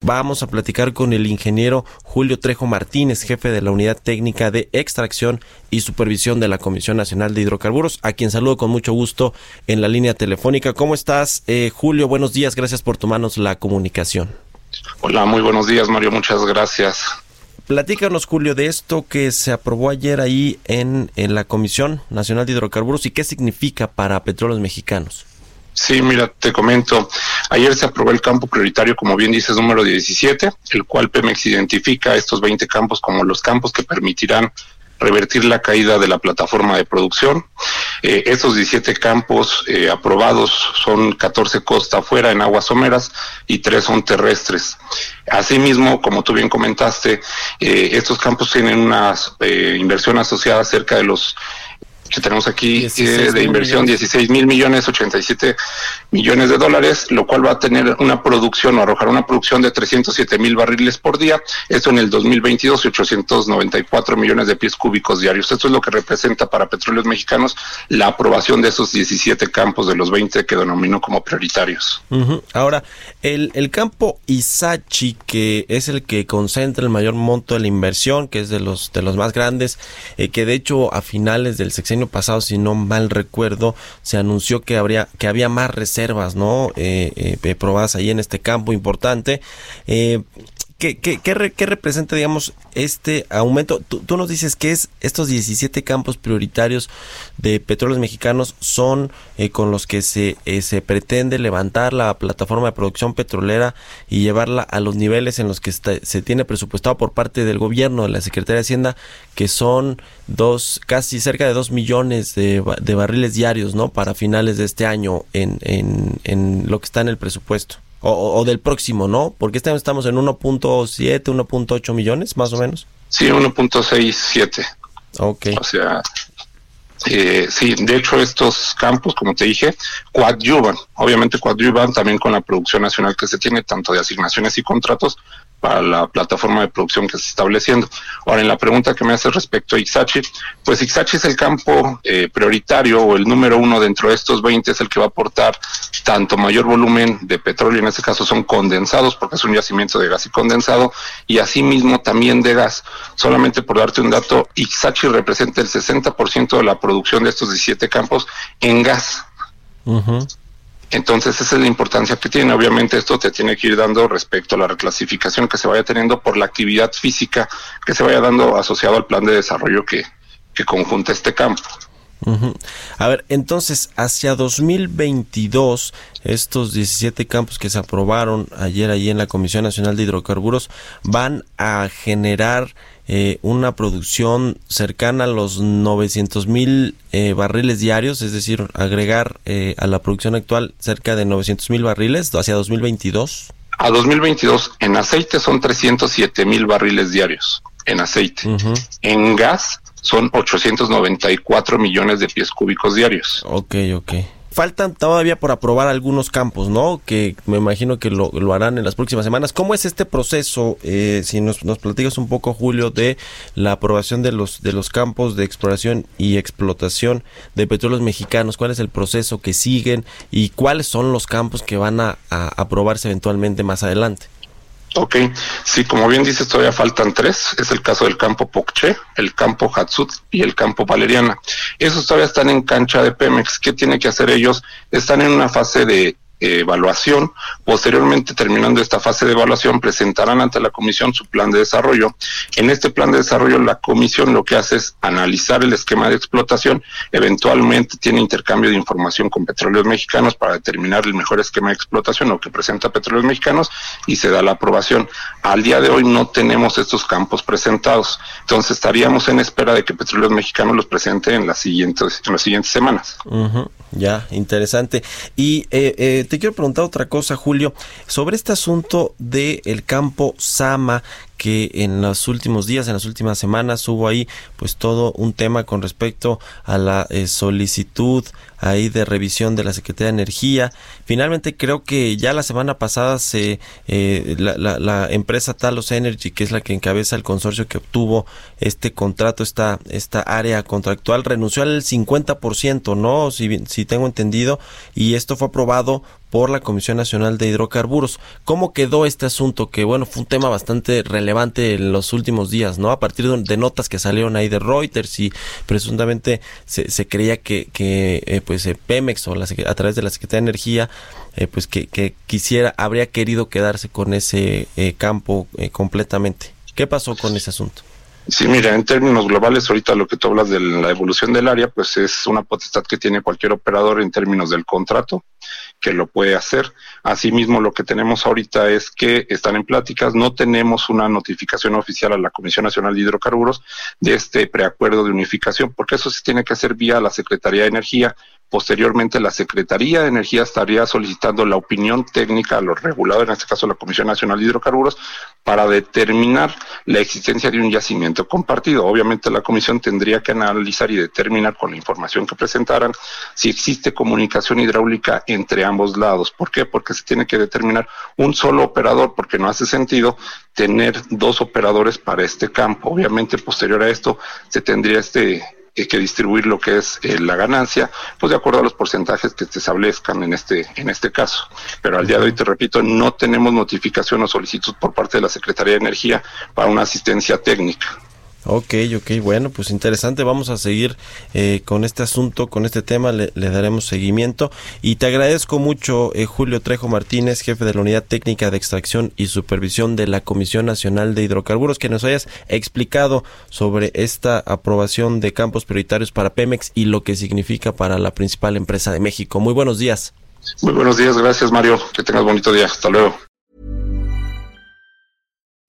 Vamos a platicar con el ingeniero Julio Trejo Martínez, jefe de la Unidad Técnica de Extracción y Supervisión de la Comisión Nacional de Hidrocarburos, a quien saludo con mucho gusto en la línea telefónica. ¿Cómo estás, eh, Julio? Buenos días, gracias por tomarnos la comunicación. Hola, muy buenos días, Mario, muchas gracias. Platícanos, Julio, de esto que se aprobó ayer ahí en, en la Comisión Nacional de Hidrocarburos y qué significa para petróleos mexicanos. Sí, mira, te comento. Ayer se aprobó el campo prioritario, como bien dices, número 17, el cual Pemex identifica estos 20 campos como los campos que permitirán revertir la caída de la plataforma de producción. Eh, estos 17 campos eh, aprobados son 14 costa afuera en aguas someras y 3 son terrestres. Asimismo, como tú bien comentaste, eh, estos campos tienen una inversión asociada cerca de los que tenemos aquí eh, 16 de inversión millones. 16 mil millones, 87 millones de dólares, lo cual va a tener una producción o arrojar una producción de 307 mil barriles por día. Esto en el 2022 y 894 millones de pies cúbicos diarios. Esto es lo que representa para petróleos mexicanos la aprobación de esos 17 campos de los 20 que denominó como prioritarios. Ahora, el, el campo Isachi, que es el que concentra el mayor monto de la inversión, que es de los, de los más grandes, eh, que de hecho a finales del sexenio pasado, si no mal recuerdo, se anunció que habría, que había más reservas, ¿no? Eh, eh, probadas ahí en este campo importante. Eh, ¿Qué, qué, qué, re- qué representa, digamos, este aumento? Tú, tú nos dices que es estos 17 campos prioritarios de petróleos mexicanos son eh, con los que se, eh, se pretende levantar la plataforma de producción petrolera y llevarla a los niveles en los que se tiene presupuestado por parte del gobierno, de la Secretaría de Hacienda, que son dos, casi cerca de dos millones de, de barriles diarios, ¿no? Para finales de este año en, en, en lo que está en el presupuesto. O, o- del próximo, ¿no? Porque este año estamos en 1.7, 1.8 millones, más o menos. Sí, 1.67. Ok. O sea, eh, sí, de hecho estos campos, como te dije, coadyuvan, obviamente coadyuvan también con la producción nacional que se tiene, tanto de asignaciones y contratos para la plataforma de producción que se está estableciendo. Ahora, en la pregunta que me hace respecto a Ixachi, pues Ixachi es el campo eh, prioritario o el número uno dentro de estos 20, es el que va a aportar tanto mayor volumen de petróleo, en este caso son condensados, porque es un yacimiento de gas y condensado, y asimismo también de gas. Solamente por darte un dato, Ixachi representa el 60% de la producción de estos 17 campos en gas. Ujú. Entonces, esa es la importancia que tiene. Obviamente, esto te tiene que ir dando respecto a la reclasificación que se vaya teniendo por la actividad física que se vaya dando asociado al plan de desarrollo que, que conjunta este campo. A ver, entonces, hacia 2022, estos 17 campos que se aprobaron ayer allí en la Comisión Nacional de Hidrocarburos van a generar eh, una producción cercana a los 900 mil eh, barriles diarios, es decir, agregar eh, a la producción actual cerca de 900 mil barriles hacia 2022. A 2022, en aceite son 307 mil barriles diarios, en aceite. En gas son 894 millones de pies cúbicos diarios. Ok, ok. Faltan todavía por aprobar algunos campos, ¿no? Que me imagino que lo, lo harán en las próximas semanas. ¿Cómo es este proceso? Eh, si nos, nos platicas un poco, Julio, de la aprobación de los, de los campos de exploración y explotación de petróleos mexicanos. ¿Cuál es el proceso que siguen y cuáles son los campos que van a, a aprobarse eventualmente más adelante? Ok, sí, como bien dices, todavía faltan tres. Es el caso del campo Pocché, el campo Hatsut y el campo Valeriana. Esos todavía están en cancha de Pemex. ¿Qué tiene que hacer ellos? Están en una fase de evaluación. Posteriormente, terminando esta fase de evaluación, presentarán ante la comisión su plan de desarrollo. En este plan de desarrollo, la comisión lo que hace es analizar el esquema de explotación. Eventualmente tiene intercambio de información con petróleos mexicanos para determinar el mejor esquema de explotación o que presenta petróleos mexicanos y se da la aprobación. Al día de hoy no tenemos estos campos presentados. Entonces estaríamos en espera de que petróleos mexicanos los presente en las siguientes, en las siguientes semanas. Ya, interesante. Y eh, eh, te quiero preguntar otra cosa, Julio, sobre este asunto del el campo Sama que en los últimos días, en las últimas semanas hubo ahí pues todo un tema con respecto a la eh, solicitud ahí de revisión de la Secretaría de Energía. Finalmente creo que ya la semana pasada se eh, la, la, empresa Talos Energy, que es la que encabeza el consorcio que obtuvo este contrato, esta, esta área contractual, renunció al 50%, ¿no? Si, si tengo entendido, y esto fue aprobado por la Comisión Nacional de Hidrocarburos. ¿Cómo quedó este asunto? Que bueno, fue un tema bastante relevante en los últimos días, ¿no? A partir de, notas que salieron ahí de Reuters y presuntamente se, se creía que, que eh, pues eh, Pemex o la, a través de la Secretaría de Energía eh, pues que, que, quisiera, habría querido quedarse con ese campo completamente. ¿Qué pasó con ese asunto? Sí, mira, en términos globales, ahorita lo que tú hablas de la evolución del área, pues es una potestad que tiene cualquier operador en términos del contrato, que lo puede hacer. Asimismo, lo que tenemos ahorita es que están en pláticas, no tenemos una notificación oficial a la Comisión Nacional de Hidrocarburos de este preacuerdo de unificación, porque eso se tiene que hacer vía la Secretaría de Energía. Posteriormente, la Secretaría de Energía estaría solicitando la opinión técnica a los reguladores, en este caso la Comisión Nacional de Hidrocarburos, para determinar la existencia de un yacimiento compartido. Obviamente, la Comisión tendría que analizar y determinar con la información que presentaran si existe comunicación hidráulica entre ambos lados. ¿Por qué? Porque se tiene que determinar un solo operador, porque no hace sentido tener dos operadores para este campo. Obviamente, posterior a esto, se tendría este que distribuir lo que es eh, la ganancia, pues de acuerdo a los porcentajes que se establezcan en este, en este caso. Pero al día de hoy, te repito, no tenemos notificación o solicitud por parte de la Secretaría de Energía para una asistencia técnica. Ok, ok, bueno, pues interesante. Vamos a seguir eh, con este asunto, con este tema, le, le, daremos seguimiento. Y te agradezco mucho, eh, Julio Trejo Martínez, jefe de la Unidad Técnica de Extracción y Supervisión de la Comisión Nacional de Hidrocarburos, que nos hayas explicado sobre esta aprobación de campos prioritarios para Pemex y lo que significa para la principal empresa de México. Muy buenos días. Muy buenos días, gracias Mario. Que tengas bonito día. Hasta luego.